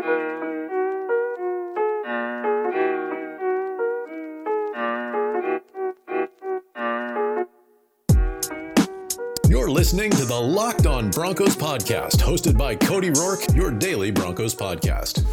You're listening to the Locked On Broncos podcast, hosted by Cody Roark, your daily Broncos podcast.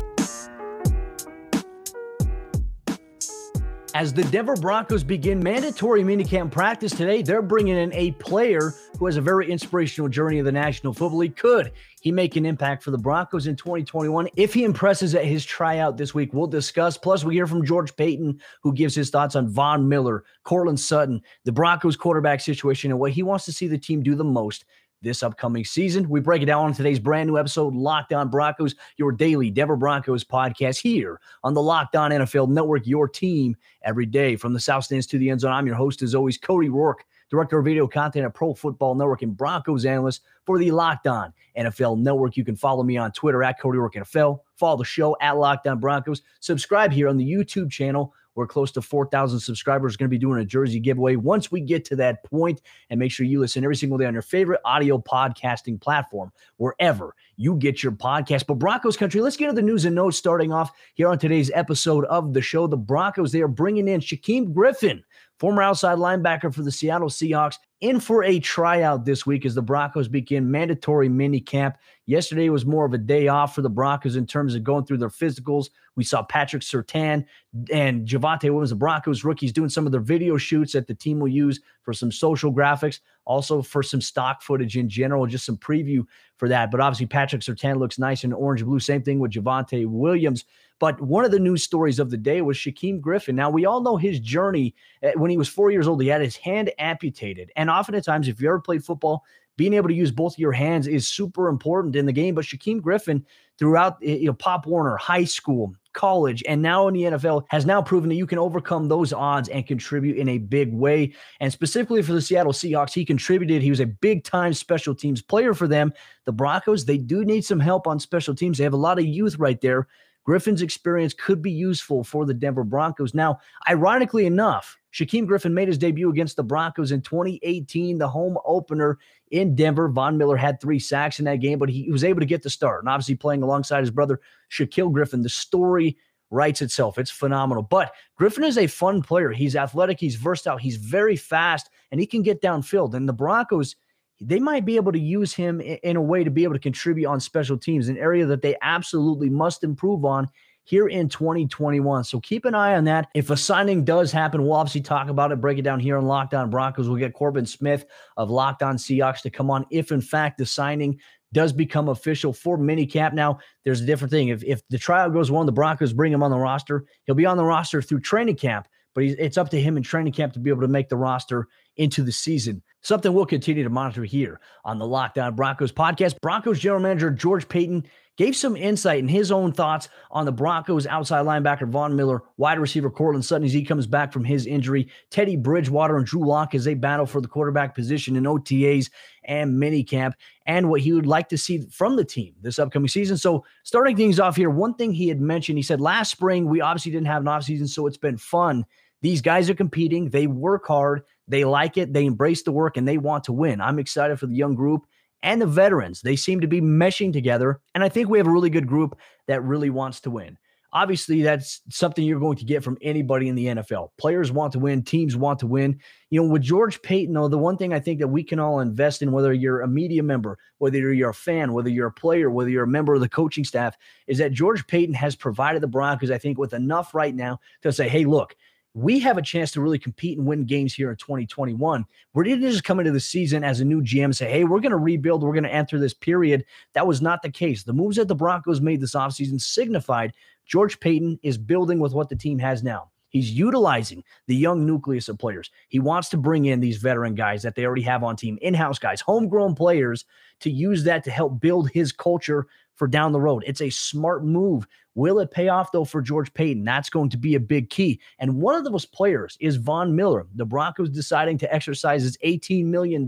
As the Denver Broncos begin mandatory minicamp practice today, they're bringing in a player who has a very inspirational journey in the National Football League. Could he make an impact for the Broncos in 2021? If he impresses at his tryout this week, we'll discuss. Plus, we hear from George Paton, who gives his thoughts on Von Miller, Courtland Sutton, the Broncos quarterback situation, and what he wants to see the team do the most this upcoming season. We break it down on today's brand new episode, Locked On Broncos, your daily Denver Broncos podcast here on the Locked On NFL Network, your team every day from the South Stands to the end zone. I'm your host, as always, Cody Roark, director of video content at Pro Football Network and Broncos analyst for the Locked On NFL Network. You can follow me on Twitter at Cody Roark NFL. Follow the show at Locked On Broncos. Subscribe here on the YouTube channel we're close to 4,000 subscribers. Going to be doing a jersey giveaway once we get to that point. And make sure you listen every single day on your favorite audio podcasting platform, wherever you get your podcast. But Broncos country, let's get to the news and notes starting off here on today's episode of the show. The Broncos, they are bringing in Shaquem Griffin, former outside linebacker for the Seattle Seahawks, in for a tryout this week as the Broncos begin mandatory mini camp. Yesterday was more of a day off for the Broncos in terms of going through their physicals. We saw Patrick Surtain and Javonte Williams, the Broncos rookies, doing some of their video shoots that the team will use for some social graphics, also for some stock footage in general, just some preview for that. But obviously, Patrick Surtain looks nice in orange blue. Same thing with Javonte Williams. But one of the news stories of the day was Shaquem Griffin. Now, we all know his journey. Eh, when he was four years old, he had his hand amputated. And oftentimes, if you ever played football, being able to use both of your hands is super important in the game. But Shaquem Griffin, throughout you know, Pop Warner, high school, college, and now in the NFL, has now proven that you can overcome those odds and contribute in a big way. And specifically for the Seattle Seahawks, he contributed. He was a big time special teams player for them. The Broncos, they do need some help on special teams. They have a lot of youth right there Griffin's experience could be useful for the Denver Broncos. Now, ironically enough, Shaquem Griffin made his debut against the Broncos in 2018, the home opener in Denver. Von Miller had three sacks in that game, but he was able to get the start. And obviously, playing alongside his brother, Shaquill Griffin, the story writes itself. It's phenomenal. But Griffin is a fun player. He's athletic, he's versatile, he's very fast, and he can get downfield. And the Broncos they might be able to use him in a way to be able to contribute on special teams, an area that they absolutely must improve on here in 2021. So keep an eye on that. If a signing does happen, we'll obviously talk about it, break it down here on Locked On Broncos. We'll get Corbin Smith of Locked On Seahawks to come on if, in fact, the signing does become official for minicamp. Now, there's a different thing. If, if the trial goes well, the Broncos bring him on the roster, he'll be on the roster through training camp, but it's up to him in training camp to be able to make the roster into the season. Something we'll continue to monitor here on the Locked On Broncos podcast. Broncos general manager George Paton gave some insight and his own thoughts on the Broncos outside linebacker Von Miller, wide receiver Courtland Sutton as he comes back from his injury, Teddy Bridgewater and Drew Lock as they battle for the quarterback position in OTAs and minicamp, and what he would like to see from the team this upcoming season. So, starting things off here, one thing he had mentioned, he said last spring we obviously didn't have an offseason, so it's been fun. These guys are competing, they work hard, they like it, they embrace the work, and they want to win. I'm excited for the young group and the veterans. They seem to be meshing together. And I think we have a really good group that really wants to win. Obviously, that's something you're going to get from anybody in the NFL. Players want to win, teams want to win. You know, with George Paton, though, the one thing I think that we can all invest in, whether you're a media member, whether you're a fan, whether you're a player, whether you're a member of the coaching staff, is that George Paton has provided the Broncos, I think, with enough right now to say, hey, look, we have a chance to really compete and win games here in 2021. We didn't just come into the season as a new GM and say, hey, we're going to rebuild, we're going to enter this period. That was not the case. The moves that the Broncos made this offseason signified George Paton is building with what the team has now. He's utilizing the young nucleus of players. He wants to bring in these veteran guys that they already have on team, in house guys, homegrown players to use that to help build his culture for down the road. It's a smart move. Will it pay off though for George Paton? That's going to be a big key. And one of those players is Von Miller. The Broncos deciding to exercise his $18 million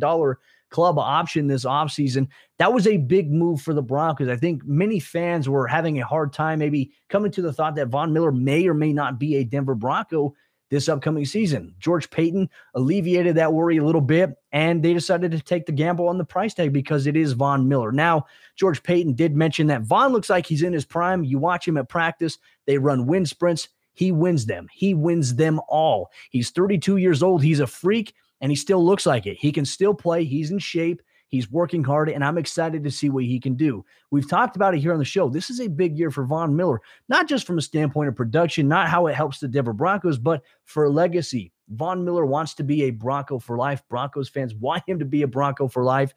club option this offseason. That was a big move for the Broncos. I think many fans were having a hard time maybe coming to the thought that Von Miller may or may not be a Denver Bronco this upcoming season. George Paton alleviated that worry a little bit, and they decided to take the gamble on the price tag because it is Von Miller. Now, George Paton did mention that Von looks like he's in his prime. You watch him at practice, they run wind sprints. He wins them. He wins them all. He's 32 years old. He's a freak, and he still looks like it. He can still play. He's in shape. He's working hard, and I'm excited to see what he can do. We've talked about it here on the show. This is a big year for Von Miller, not just from a standpoint of production, not how it helps the Denver Broncos, but for legacy. Von Miller wants to be a Bronco for life. Broncos fans want him to be a Bronco for life,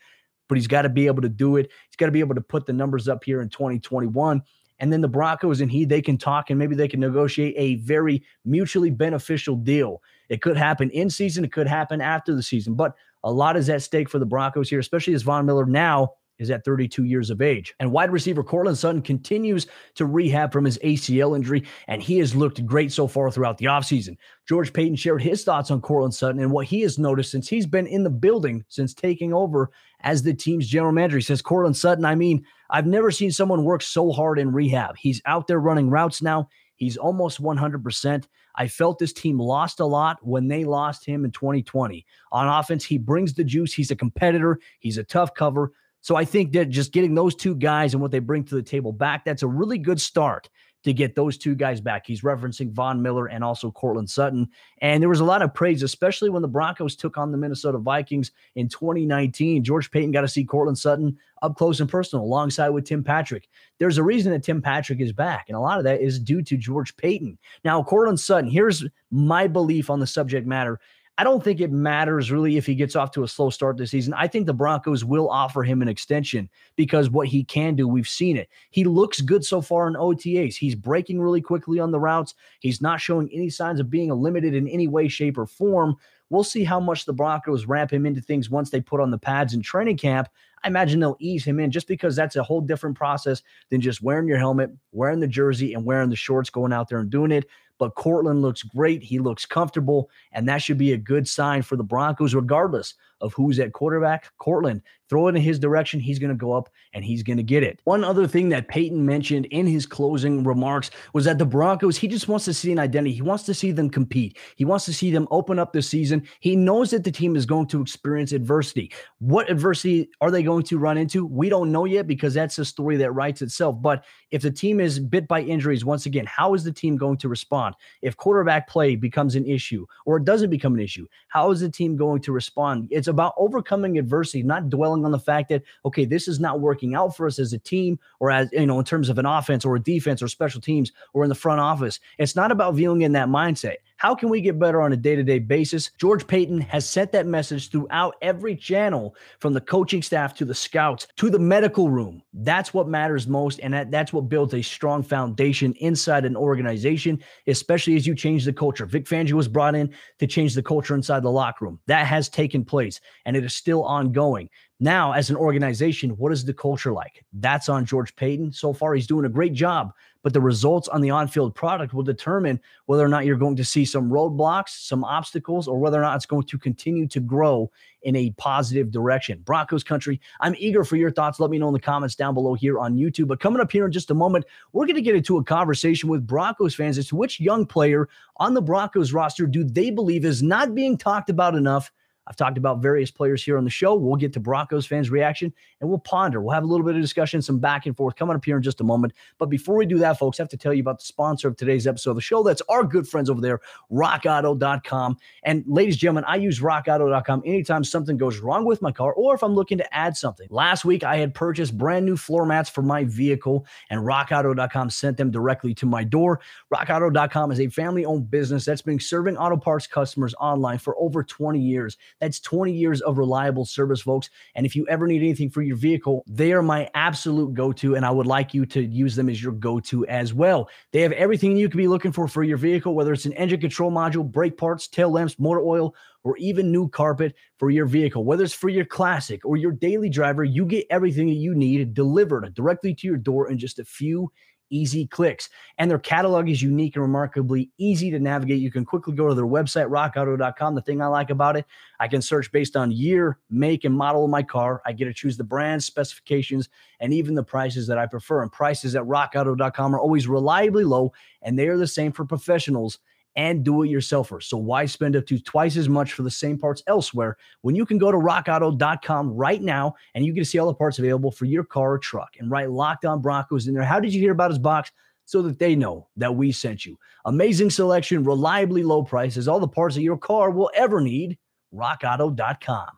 but he's got to be able to do it. He's got to be able to put the numbers up here in 2021 and then the Broncos and he they can talk and maybe they can negotiate a very mutually beneficial deal. It could happen in season, it could happen after the season, but a lot is at stake for the Broncos here, especially as Von Miller now is at 32 years of age. And wide receiver Courtland Sutton continues to rehab from his ACL injury, and he has looked great so far throughout the offseason. George Paton shared his thoughts on Courtland Sutton and what he has noticed since he's been in the building since taking over as the team's general manager. He says, Courtland Sutton, I mean, I've never seen someone work so hard in rehab. He's out there running routes now. He's almost 100%. I felt this team lost a lot when they lost him in 2020. On offense, he brings the juice. He's a competitor, he's a tough cover. So I think that just getting those two guys and what they bring to the table back, that's a really good start to get those two guys back. He's referencing Von Miller and also Courtland Sutton. And there was a lot of praise, especially when the Broncos took on the Minnesota Vikings in 2019. George Paton got to see Courtland Sutton up close and personal alongside with Tim Patrick. There's a reason that Tim Patrick is back, and a lot of that is due to George Paton. Now, Courtland Sutton, here's my belief on the subject matter. I don't think it matters really if he gets off to a slow start this season. I think the Broncos will offer him an extension because what he can do, we've seen it. He looks good so far in OTAs. He's breaking really quickly on the routes. He's not showing any signs of being limited in any way, shape, or form. We'll see how much the Broncos ramp him into things once they put on the pads in training camp. I imagine they'll ease him in just because that's a whole different process than just wearing your helmet, wearing the jersey, and wearing the shorts, going out there and doing it. But Courtland looks great. He looks comfortable, and that should be a good sign for the Broncos, regardless of who's at quarterback. Courtland, throw it in his direction. He's going to go up and he's going to get it. One other thing that Paton mentioned in his closing remarks was that the Broncos, he just wants to see an identity. He wants to see them compete. He wants to see them open up this season. He knows that the team is going to experience adversity. What adversity are they going to run into? We don't know yet because that's a story that writes itself. But if the team is bit by injuries, once again, how is the team going to respond? If quarterback play becomes an issue or it doesn't become an issue, how is the team going to respond? It's about overcoming adversity, not dwelling on the fact that, okay, this is not working out for us as a team or as, you know, in terms of an offense or a defense or special teams or in the front office. It's not about viewing in that mindset. How can we get better on a day to day basis? George Paton has sent that message throughout every channel from the coaching staff to the scouts to the medical room. That's what matters most. And that, that's what builds a strong foundation inside an organization, especially as you change the culture. Vic Fangio was brought in to change the culture inside the locker room. That has taken place and it is still ongoing. Now, as an organization, what is the culture like? That's on George Paton. So far, he's doing a great job, but the results on the on field product will determine whether or not you're going to see some roadblocks, some obstacles, or whether or not it's going to continue to grow in a positive direction. Broncos country, I'm eager for your thoughts. Let me know in the comments down below here on YouTube. But coming up here in just a moment, we're going to get into a conversation with Broncos fans as to which young player on the Broncos roster do they believe is not being talked about enough I've talked about various players here on the show. We'll get to Broncos fans' reaction and we'll ponder. We'll have a little bit of discussion, some back and forth coming up here in just a moment. But before we do that, folks, I have to tell you about the sponsor of today's episode of the show. That's our good friends over there, rockauto.com. And ladies and gentlemen, I use rockauto.com anytime something goes wrong with my car or if I'm looking to add something. Last week, I had purchased brand new floor mats for my vehicle, and rockauto.com sent them directly to my door. Rockauto.com is a family owned business that's been serving auto parts customers online for over 20 years. That's 20 years of reliable service, folks. And if you ever need anything for your vehicle, they are my absolute go to. And I would like you to use them as your go to as well. They have everything you could be looking for for your vehicle, whether it's an engine control module, brake parts, tail lamps, motor oil, or even new carpet for your vehicle. Whether it's for your classic or your daily driver, you get everything that you need delivered directly to your door in just a few easy clicks. And their catalog is unique and remarkably easy to navigate. You can quickly go to their website, rockauto.com. The thing I like about it, I can search based on year, make, and model of my car. I get to choose the brand, specifications, and even the prices that I prefer. And prices at rockauto.com are always reliably low, and they are the same for professionals and do it yourselfer. So why spend up to twice as much for the same parts elsewhere when you can go to rockauto.com right now and you can see all the parts available for your car or truck and write Locked On Broncos in there. How did you hear about his box? So that they know that we sent you. Amazing selection, reliably low prices, all the parts that your car will ever need. RockAuto.com.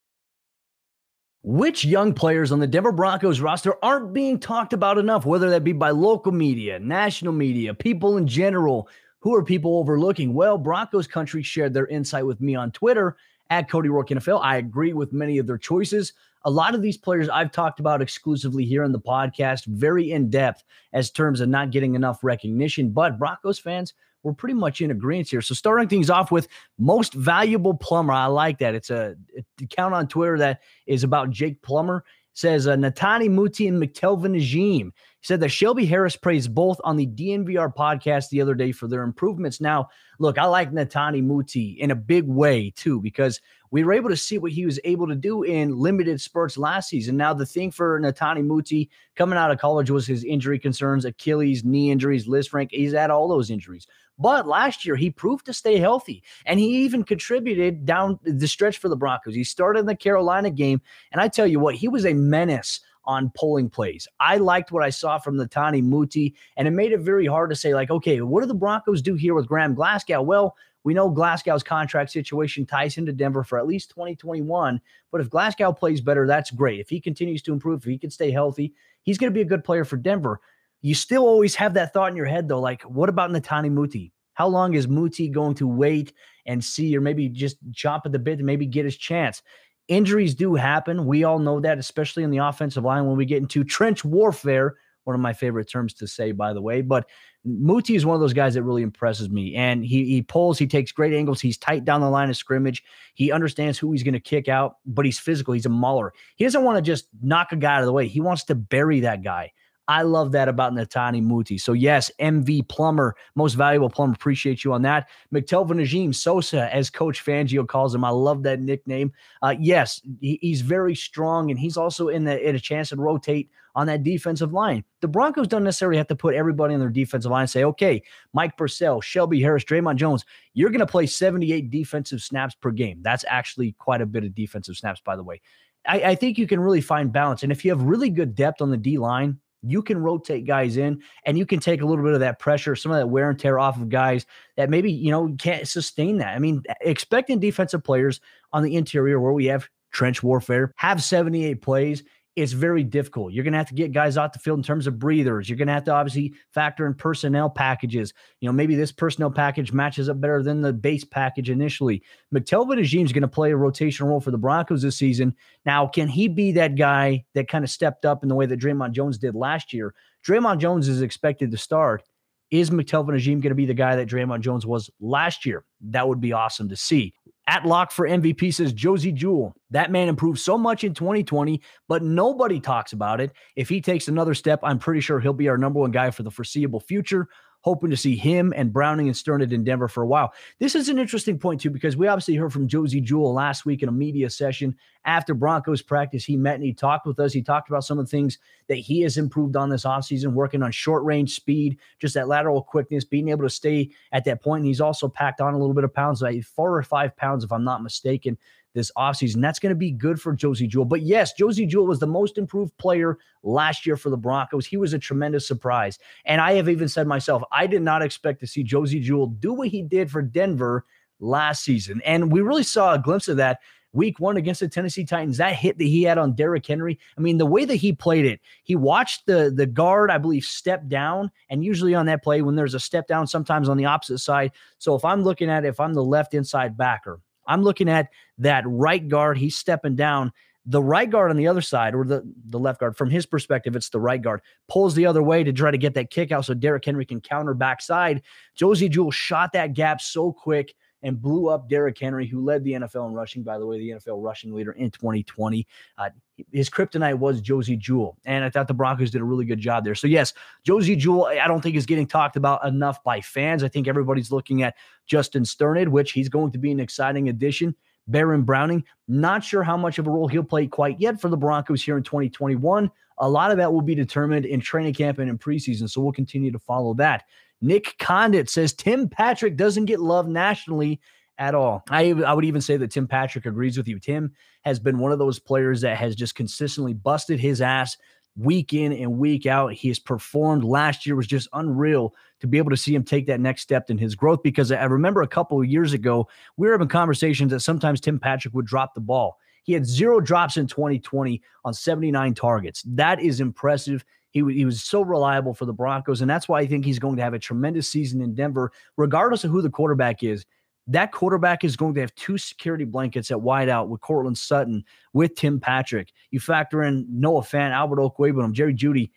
Which young players on the Denver Broncos roster aren't being talked about enough, whether that be by local media, national media, people in general? Who are people overlooking? Well, Broncos country shared their insight with me on Twitter at Cody Roark NFL. I agree with many of their choices. A lot of these players I've talked about exclusively here on the podcast, very in depth as terms of not getting enough recognition. But Broncos fans we're pretty much in agreement here. So starting things off with most valuable plumber. I like that. It's a, account on Twitter that is about Jake Plummer. says uh, Netane Muti and McTelvin Agim. Said that Shelby Harris praised both on the DNVR podcast the other day for their improvements. Now, look, I like Netane Muti in a big way too, because we were able to see what he was able to do in limited spurts last season. Now, the thing for Netane Muti coming out of college was his injury concerns, Achilles, knee injuries, Lisfranc. He's had all those injuries. But last year, he proved to stay healthy, and he even contributed down the stretch for the Broncos. He started in the Carolina game, and I tell you what, he was a menace on pulling plays. I liked what I saw from the Tani Muti, and it made it very hard to say, like, okay, what do the Broncos do here with Graham Glasgow? Well, we know Glasgow's contract situation ties him to Denver for at least 2021. But if Glasgow plays better, that's great. If he continues to improve, if he can stay healthy, he's going to be a good player for Denver. You still always have that thought in your head, though, like, what about Netane Muti? How long is Muti going to wait and see, or maybe just chop at the bit to maybe get his chance? Injuries do happen. We all know that, especially in the offensive line when we get into trench warfare. One of my favorite terms to say, by the way. But Muti is one of those guys that really impresses me. And he he pulls, he takes great angles, he's tight down the line of scrimmage. He understands who he's going to kick out, but he's physical. He's a mauler. He doesn't want to just knock a guy out of the way. He wants to bury that guy. I love that about Netane Muti. So, yes, MV Plumber, most valuable plumber. Appreciate you on that. McTelvin Agim Sosa, as Coach Fangio calls him. I love that nickname. Uh, yes, he, he's very strong, and he's also in, the, in a chance to rotate on that defensive line. The Broncos don't necessarily have to put everybody on their defensive line and say, okay, Mike Purcell, Shelby Harris, Dre'Mont Jones, you're going to play 78 defensive snaps per game. That's actually quite a bit of defensive snaps, by the way. I, I think you can really find balance. And if you have really good depth on the D line, you can rotate guys in and you can take a little bit of that pressure, some of that wear and tear off of guys that maybe, you know, can't sustain that. I mean, expecting defensive players on the interior where we have trench warfare have 78 plays it's very difficult. You're going to have to get guys off the field in terms of breathers. You're going to have to obviously factor in personnel packages. You know, maybe this personnel package matches up better than the base package initially. McTelvin is going to play a rotational role for the Broncos this season. Now, can he be that guy that kind of stepped up in the way that Dre'Mont Jones did last year? Dre'Mont Jones is expected to start. Is McTelvin Agim going to be the guy that Dre'Mont Jones was last year? That would be awesome to see. At lock for MVP says Josey Jewell. That man improved so much in 2020, but nobody talks about it. If he takes another step, I'm pretty sure he'll be our number one guy for the foreseeable future hoping to see him and Browning and Strnad in Denver for a while. This is an interesting point, too, because we obviously heard from Josey Jewell last week in a media session after Broncos practice. He met and he talked with us. He talked about some of the things that he has improved on this offseason, working on short range speed, just that lateral quickness, being able to stay at that point. And he's also packed on a little bit of pounds, like four or five pounds, if I'm not mistaken this offseason. That's going to be good for Josey Jewell. But yes, Josey Jewell was the most improved player last year for the Broncos. He was a tremendous surprise. And I have even said myself, I did not expect to see Josey Jewell do what he did for Denver last season. And we really saw a glimpse of that week one against the Tennessee Titans, that hit that he had on Derrick Henry. I mean, the way that he played it, he watched the the guard, I believe, step down. And usually on that play, when there's a step down, sometimes on the opposite side. So if I'm looking at it, if I'm the left inside backer, I'm looking at that right guard. He's stepping down. The right guard on the other side, or the, the left guard, from his perspective, it's the right guard, pulls the other way to try to get that kick out so Derrick Henry can counter backside. Josey Jewell shot that gap so quick and blew up Derrick Henry, who led the NFL in rushing, by the way, the NFL rushing leader in 2020. Uh, his kryptonite was Josey Jewell. And I thought the Broncos did a really good job there. So, yes, Josey Jewell, I don't think is getting talked about enough by fans. I think everybody's looking at Justin Strnad, which he's going to be an exciting addition. Baron Browning, not sure how much of a role he'll play quite yet for the Broncos here in 2021. A lot of that will be determined in training camp and in preseason. So we'll continue to follow that. Nick Condit says Tim Patrick doesn't get love nationally at all. I, I would even say that Tim Patrick agrees with you. Tim has been one of those players that has just consistently busted his ass week in and week out. He has performed last year was just unreal to be able to see him take that next step in his growth because I remember a couple of years ago, we were having conversations that sometimes Tim Patrick would drop the ball. He had zero drops in 2020 on 79 targets. That is impressive. He, he was so reliable for the Broncos, and that's why I think he's going to have a tremendous season in Denver, regardless of who the quarterback is that quarterback is going to have two security blankets at wideout with Courtland Sutton, with Tim Patrick. You factor in Noah Fant, Albert Okwuegbunam, Jerry Jeudy.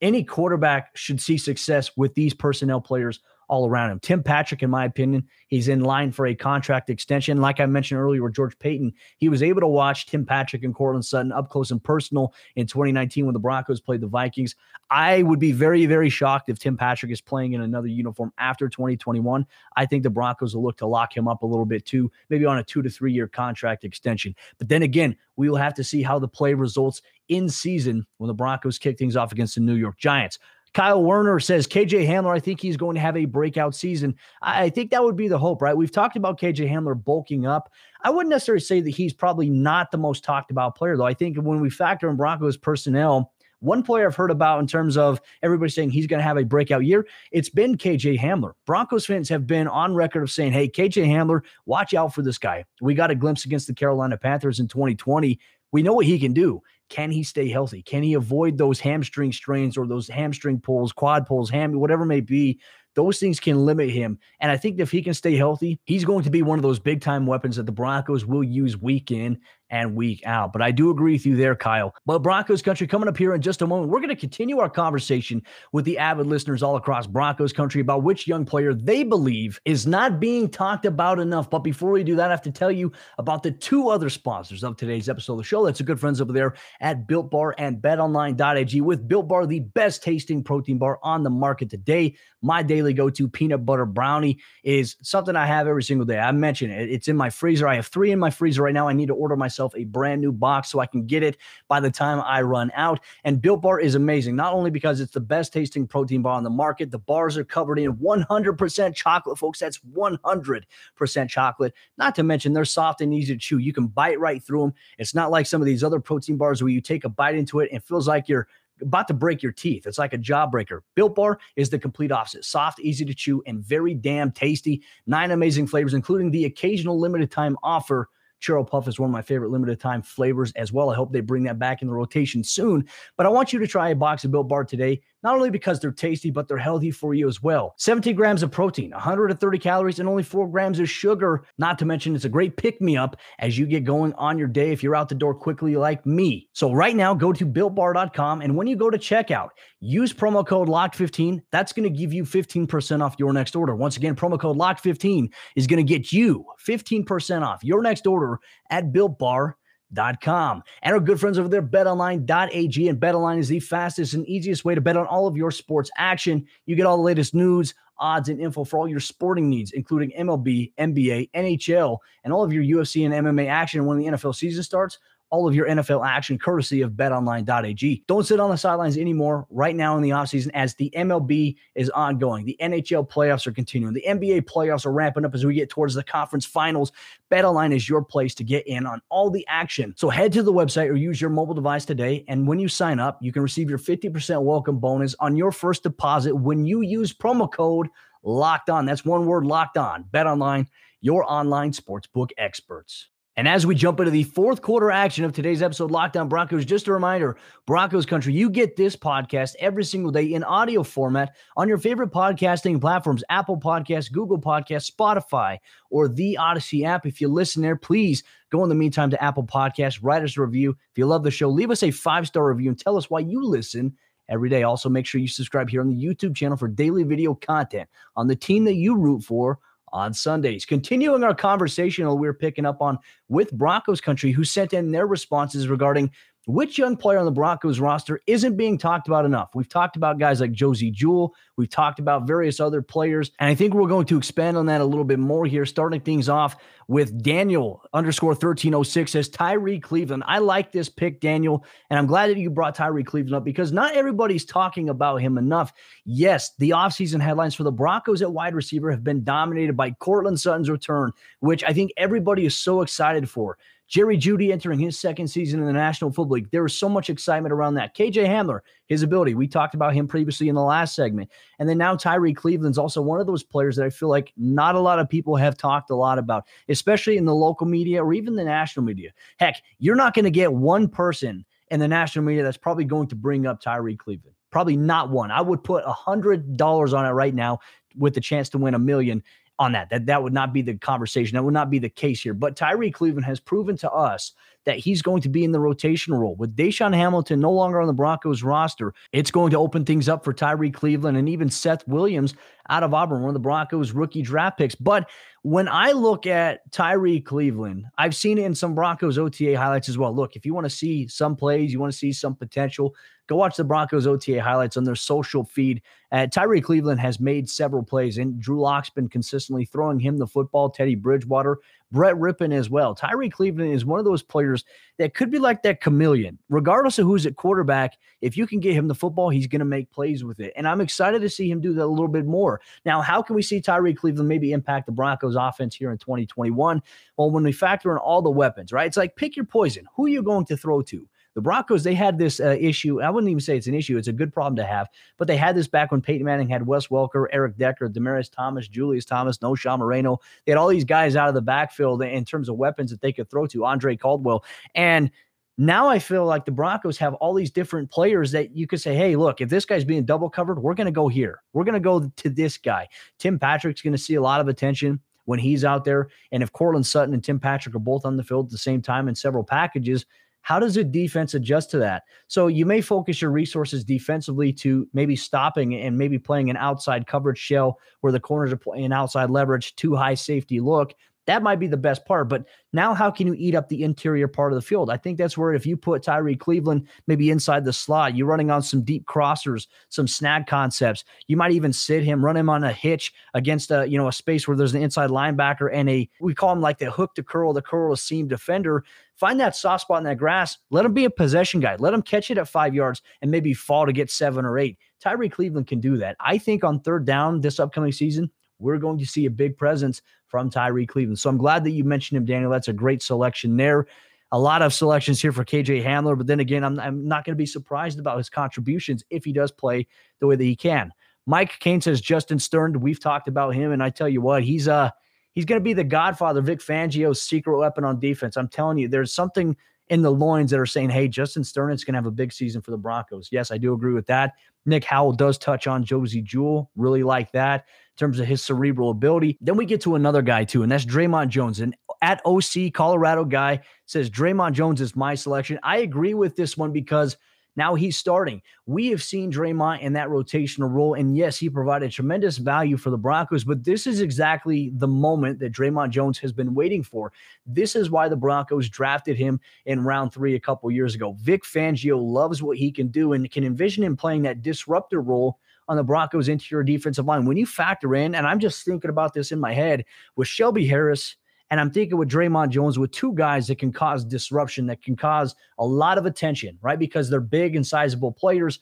Any quarterback should see success with these personnel players all around him. Tim Patrick, in my opinion, he's in line for a contract extension. Like I mentioned earlier with George Paton, he was able to watch Tim Patrick and Courtland Sutton up close and personal in 2019 when the Broncos played the Vikings. I would be very, very shocked if Tim Patrick is playing in another uniform after 2021. I think the Broncos will look to lock him up a little bit too, maybe on a two to three year contract extension. But then again, we will have to see how the play results in season when the Broncos kick things off against the New York Giants. Kyle Werner says KJ Hamler, I think he's going to have a breakout season. I think that would be the hope, right? We've talked about KJ Hamler bulking up. I wouldn't necessarily say that he's probably not the most talked about player, though. I think when we factor in Broncos personnel, one player I've heard about in terms of everybody saying he's going to have a breakout year, it's been KJ Hamler. Broncos fans have been on record of saying, hey, KJ Hamler, watch out for this guy. We got a glimpse against the Carolina Panthers in 2020. We know what he can do. Can he stay healthy? Can he avoid those hamstring strains or those hamstring pulls, quad pulls, ham, whatever may be? Those things can limit him. And I think if he can stay healthy, he's going to be one of those big time weapons that the Broncos will use week in and week out. But I do agree with you there, Kyle. But Broncos country coming up here in just a moment. We're going to continue our conversation with the avid listeners all across Broncos country about which young player they believe is not being talked about enough. But before we do that, I have to tell you about the two other sponsors of today's episode of the show. That's the good friends over there at Built Bar and BetOnline.ag with Built Bar, the best tasting protein bar on the market today. My daily go to peanut butter brownie is something I have every single day. I mentioned it. It's in my freezer. I have three in my freezer right now. I need to order myself myself a brand new box so I can get it by the time I run out. And Built Bar is amazing, not only because it's the best tasting protein bar on the market, the bars are covered in 100% chocolate, folks. That's 100% chocolate. Not to mention they're soft and easy to chew. You can bite right through them. It's not like some of these other protein bars where you take a bite into it and feels like you're about to break your teeth. It's like a jawbreaker. Built Bar is the complete opposite. Soft, easy to chew, and very damn tasty. Nine amazing flavors, including the occasional limited time offer Churro Puff is one of my favorite limited time flavors as well. I hope they bring that back in the rotation soon. But I want you to try a box of Built Bar today not only because they're tasty, but they're healthy for you as well. 17 grams of protein, 130 calories, and only 4 grams of sugar. Not to mention, it's a great pick me up as you get going on your day if you're out the door quickly like me. So, right now, go to builtbar.com, and when you go to checkout, use promo code LOCK15. That's going to give you 15% off your next order. Once again, promo code LOCK15 is going to get you 15% off your next order at builtbar.com betonline.com. And our good friends over there, betonline.ag. And betonline is the fastest and easiest way to bet on all of your sports action. You get all the latest news, odds, and info for all your sporting needs, including MLB, NBA, NHL, and all of your UFC and MMA action. When the NFL season starts, all of your NFL action courtesy of betonline.ag. Don't sit on the sidelines anymore right now in the offseason as the MLB is ongoing. The NHL playoffs are continuing. The NBA playoffs are ramping up as we get towards the conference finals. BetOnline is your place to get in on all the action. So head to the website or use your mobile device today. And when you sign up, you can receive your 50% welcome bonus on your first deposit when you use promo code locked on. That's one word locked on. BetOnline, your online sportsbook experts. And as we jump into the fourth quarter action of today's episode, Locked On Broncos, just a reminder Broncos Country, you get this podcast every single day in audio format on your favorite podcasting platforms Apple Podcasts, Google Podcasts, Spotify, or the Audacy app. If you listen there, please go in the meantime to Apple Podcasts, write us a review. If you love the show, leave us a five star review and tell us why you listen every day. Also, make sure you subscribe here on the YouTube channel for daily video content on the team that you root for on Sundays. Continuing our conversation we're picking up on with Broncos country, who sent in their responses regarding which young player on the Broncos roster isn't being talked about enough? We've talked about guys like Josey Jewell. We've talked about various other players. And I think we're going to expand on that a little bit more here, starting things off with Daniel underscore 1306 says Tyrie Cleveland. I like this pick, Daniel. And I'm glad that you brought Tyrie Cleveland up because not everybody's talking about him enough. Yes, the offseason headlines for the Broncos at wide receiver have been dominated by Courtland Sutton's return, which I think everybody is so excited for. Jerry Jeudy entering his second season in the National Football League. There was so much excitement around that. KJ Hamler, his ability. We talked about him previously in the last segment. And then now Tyrie Cleveland's also one of those players that I feel like not a lot of people have talked a lot about, especially in the local media or even the national media. Heck, you're not going to get one person in the national media that's probably going to bring up Tyrie Cleveland. Probably not one. I would put a hundred dollars on it right now with the chance to win a million on that. That that would not be the conversation. That would not be the case here. But Tyrie Cleveland has proven to us that he's going to be in the rotation role. With DaeSean Hamilton no longer on the Broncos roster, it's going to open things up for Tyrie Cleveland and even Seth Williams out of Auburn, one of the Broncos rookie draft picks. But when I look at Tyrie Cleveland, I've seen it in some Broncos OTA highlights as well. Look, if you want to see some plays, you want to see some potential, go watch the Broncos OTA highlights on their social feed. Uh, Tyrie Cleveland has made several plays, and Drew Lock's been consistently throwing him the football. Teddy Bridgewater Brett Rypien as well. Tyrie Cleveland is one of those players that could be like that chameleon. Regardless of who's at quarterback, if you can get him the football, he's going to make plays with it. And I'm excited to see him do that a little bit more. Now, how can we see Tyrie Cleveland maybe impact the Broncos offense here in 2021? Well, when we factor in all the weapons, right? It's like pick your poison. Who are you going to throw to? The Broncos, they had this uh, issue. I wouldn't even say it's an issue. It's a good problem to have. But they had this back when Peyton Manning had Wes Welker, Eric Decker, Demaryius Thomas, Julius Thomas, Knowshon Moreno. They had all these guys out of the backfield in terms of weapons that they could throw to, Andre Caldwell. And now I feel like the Broncos have all these different players that you could say, hey, look, if this guy's being double covered, we're going to go here. We're going to go to this guy. Tim Patrick's going to see a lot of attention when he's out there. And if Courtland Sutton and Tim Patrick are both on the field at the same time in several packages, how does a defense adjust to that? So you may focus your resources defensively to maybe stopping and maybe playing an outside coverage shell where the corners are playing outside leverage, too high safety look. That might be the best part. But now, how can you eat up the interior part of the field? I think that's where if you put Tyrie Cleveland maybe inside the slot, you're running on some deep crossers, some snag concepts. You might even sit him, run him on a hitch against a you know a space where there's an inside linebacker and a we call him like the hook to curl, the curl to seam defender. Find that soft spot in that grass. Let him be a possession guy. Let him catch it at five yards and maybe fall to get seven or eight. Tyrie Cleveland can do that. I think on third down this upcoming season, we're going to see a big presence from Tyrie Cleveland. So I'm glad that you mentioned him, Daniel. That's a great selection there. A lot of selections here for KJ Hamler, but then again, I'm, I'm not going to be surprised about his contributions if he does play the way that he can. Mike Kane says Justin Stern. We've talked about him, and I tell you what, he's uh he's going to be the godfather, Vic Fangio's secret weapon on defense. I'm telling you, there's something in the loins that are saying, hey, Justin Stern is going to have a big season for the Broncos. Yes, I do agree with that. Nick Howell does touch on Josey Jewell. Really like that terms of his cerebral ability. Then we get to another guy too, and that's Dre'Mont Jones. And at OC Colorado guy says Dre'Mont Jones is my selection. I agree with this one because – now he's starting. We have seen Dre'Mont in that rotational role. And yes, he provided tremendous value for the Broncos, but this is exactly the moment that Dre'Mont Jones has been waiting for. This is why the Broncos drafted him in round three a couple years ago. Vic Fangio loves what he can do and can envision him playing that disruptor role on the Broncos interior defensive line. When you factor in, and I'm just thinking about this in my head with Shelby Harris and I'm thinking with Dre'Mont Jones, with two guys that can cause disruption, that can cause a lot of attention, right? Because they're big and sizable players.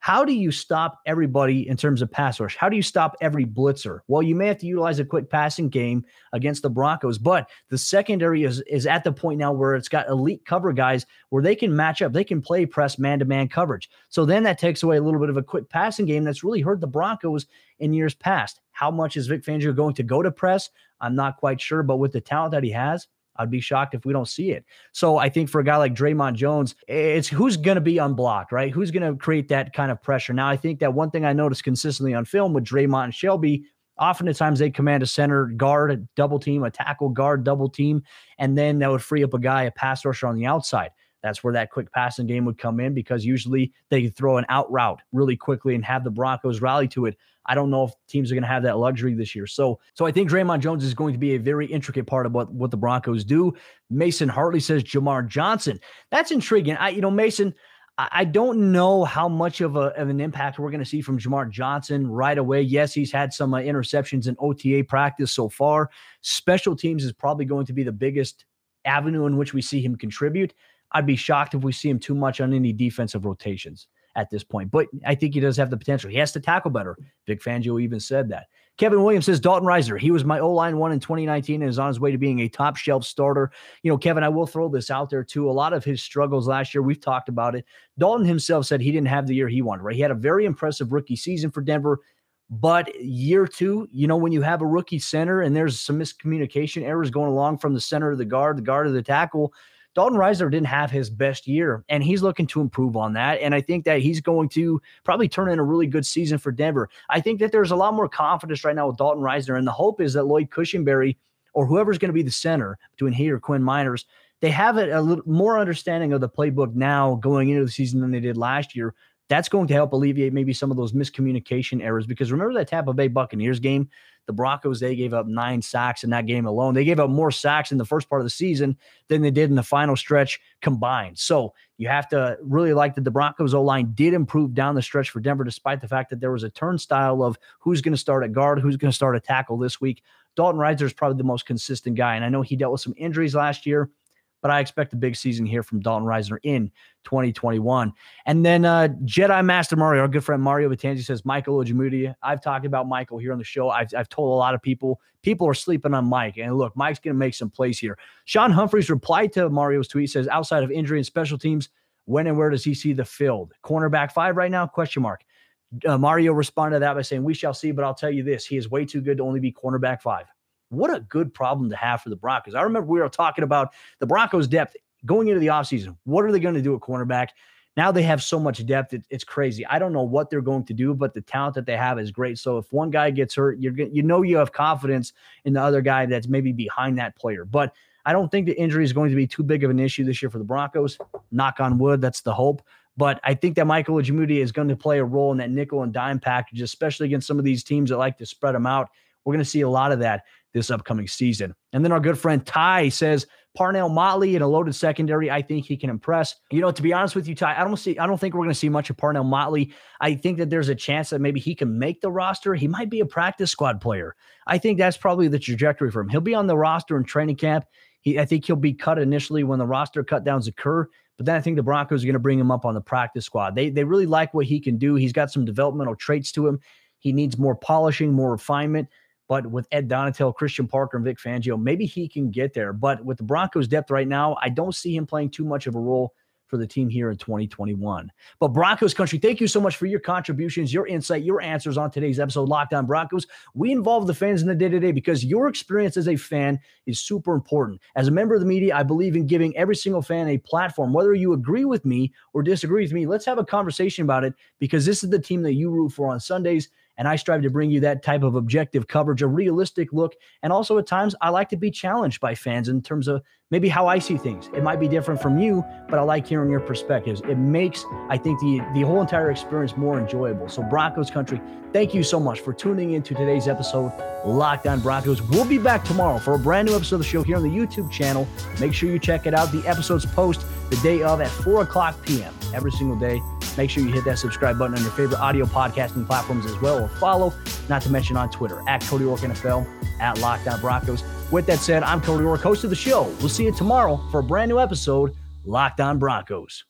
How do you stop everybody in terms of pass rush? How do you stop every blitzer? Well, you may have to utilize a quick passing game against the Broncos, but the secondary is, is at the point now where it's got elite cover guys where they can match up. They can play press man to man coverage. So then that takes away a little bit of a quick passing game that's really hurt the Broncos in years past. How much is Vic Fangio going to go to press? I'm not quite sure, but with the talent that he has, I'd be shocked if we don't see it. So I think for a guy like Dre'Mont Jones, it's who's going to be unblocked, right? Who's going to create that kind of pressure? Now, I think that one thing I noticed consistently on film with Dre'Mont and Shelby, oftentimes they command a center guard, a double team, a tackle guard, double team, and then that would free up a guy, a pass rusher on the outside. That's where that quick passing game would come in because usually they throw an out route really quickly and have the Broncos rally to it. I don't know if teams are going to have that luxury this year. So, so I think Dre'Mont Jones is going to be a very intricate part of what, what the Broncos do. Mason Hartley says Jamar Johnson. That's intriguing. I, you know, Mason, I don't know how much of, a, of an impact we're going to see from Jamar Johnson right away. Yes, he's had some uh, interceptions in OTA practice so far. Special teams is probably going to be the biggest avenue in which we see him contribute. I'd be shocked if we see him too much on any defensive rotations at this point. But I think he does have the potential. He has to tackle better. Vic Fangio even said that. Kevin Williams says Dalton Risner. He was my O line one in 2019 and is on his way to being a top shelf starter. You know, Kevin, I will throw this out there too. A lot of his struggles last year, we've talked about it. Dalton himself said he didn't have the year he wanted, right? He had a very impressive rookie season for Denver. But year two, you know, when you have a rookie center and there's some miscommunication errors going along from the center of the guard, the guard of the tackle, Dalton Risner didn't have his best year, and he's looking to improve on that. And I think that he's going to probably turn in a really good season for Denver. I think that there's a lot more confidence right now with Dalton Risner, and the hope is that Lloyd Cushenberry or whoever's going to be the center between he or Quinn Meinerz, they have a, a little more understanding of the playbook now going into the season than they did last year. That's going to help alleviate maybe some of those miscommunication errors because remember that Tampa Bay Buccaneers game the Broncos, they gave up nine sacks in that game alone. They gave up more sacks in the first part of the season than they did in the final stretch combined. So you have to really like that the Broncos O line did improve down the stretch for Denver, despite the fact that there was a turnstile of who's going to start at guard, who's going to start a tackle this week. Dalton Risner is probably the most consistent guy. And I know he dealt with some injuries last year but I expect a big season here from Dalton Risner in 2021. And then uh, Jedi Master Mario, our good friend Mario Batanzi says, Michael Ojemudia. I've talked about Michael here on the show. I've, I've told a lot of people, people are sleeping on Mike. And look, Mike's going to make some plays here. Sean Humphreys replied to Mario's tweet, says, outside of injury and special teams, when and where does he see the field? Cornerback five right now? Question mark. Uh, Mario responded to that by saying, We shall see, but I'll tell you this he is way too good to only be cornerback five. What a good problem to have for the Broncos. I remember we were talking about the Broncos' depth going into the offseason. What are they going to do at cornerback? Now they have so much depth, it, it's crazy. I don't know what they're going to do, but the talent that they have is great. So if one guy gets hurt, you're you know you have confidence in the other guy that's maybe behind that player. But I don't think the injury is going to be too big of an issue this year for the Broncos. Knock on wood, that's the hope. But I think that Michael Ojemudia is going to play a role in that nickel and dime package, especially against some of these teams that like to spread them out. We're going to see a lot of that this upcoming season. And then our good friend Ty says Parnell Motley in a loaded secondary. I think he can impress. You know, to be honest with you, Ty, I don't see. I don't think we're going to see much of Parnell Motley. I think that there's a chance that maybe he can make the roster. He might be a practice squad player. I think that's probably the trajectory for him. He'll be on the roster in training camp. He, I think he'll be cut initially when the roster cut downs occur. But then I think the Broncos are going to bring him up on the practice squad. They they really like what he can do. He's got some developmental traits to him. He needs more polishing, more refinement. But with Ed Donatell, Christian Parker, and Vic Fangio, maybe he can get there. But with the Broncos' depth right now, I don't see him playing too much of a role for the team here in 2021. But Broncos country, thank you so much for your contributions, your insight, your answers on today's episode, Locked On Broncos. We involve the fans in the day to day because your experience as a fan is super important. As a member of the media, I believe in giving every single fan a platform. Whether you agree with me or disagree with me, let's have a conversation about it because this is the team that you root for on Sundays. And I strive to bring you that type of objective coverage, a realistic look. And also at times, I like to be challenged by fans in terms of maybe how I see things. It might be different from you, but I like hearing your perspectives. It makes, I think, the, the whole entire experience more enjoyable. So, Broncos country, thank you so much for tuning into today's episode, Locked On Broncos. We'll be back tomorrow for a brand new episode of the show here on the YouTube channel. Make sure you check it out. The episodes post the day of at 4 o'clock p.m. every single day. Make sure you hit that subscribe button on your favorite audio podcasting platforms as well, or follow, not to mention on Twitter, at Cody Roark NFL, at Lockdown On Broncos. With that said, I'm Cody Roark, host of the show. We'll see you tomorrow for a brand new episode, Locked On Broncos.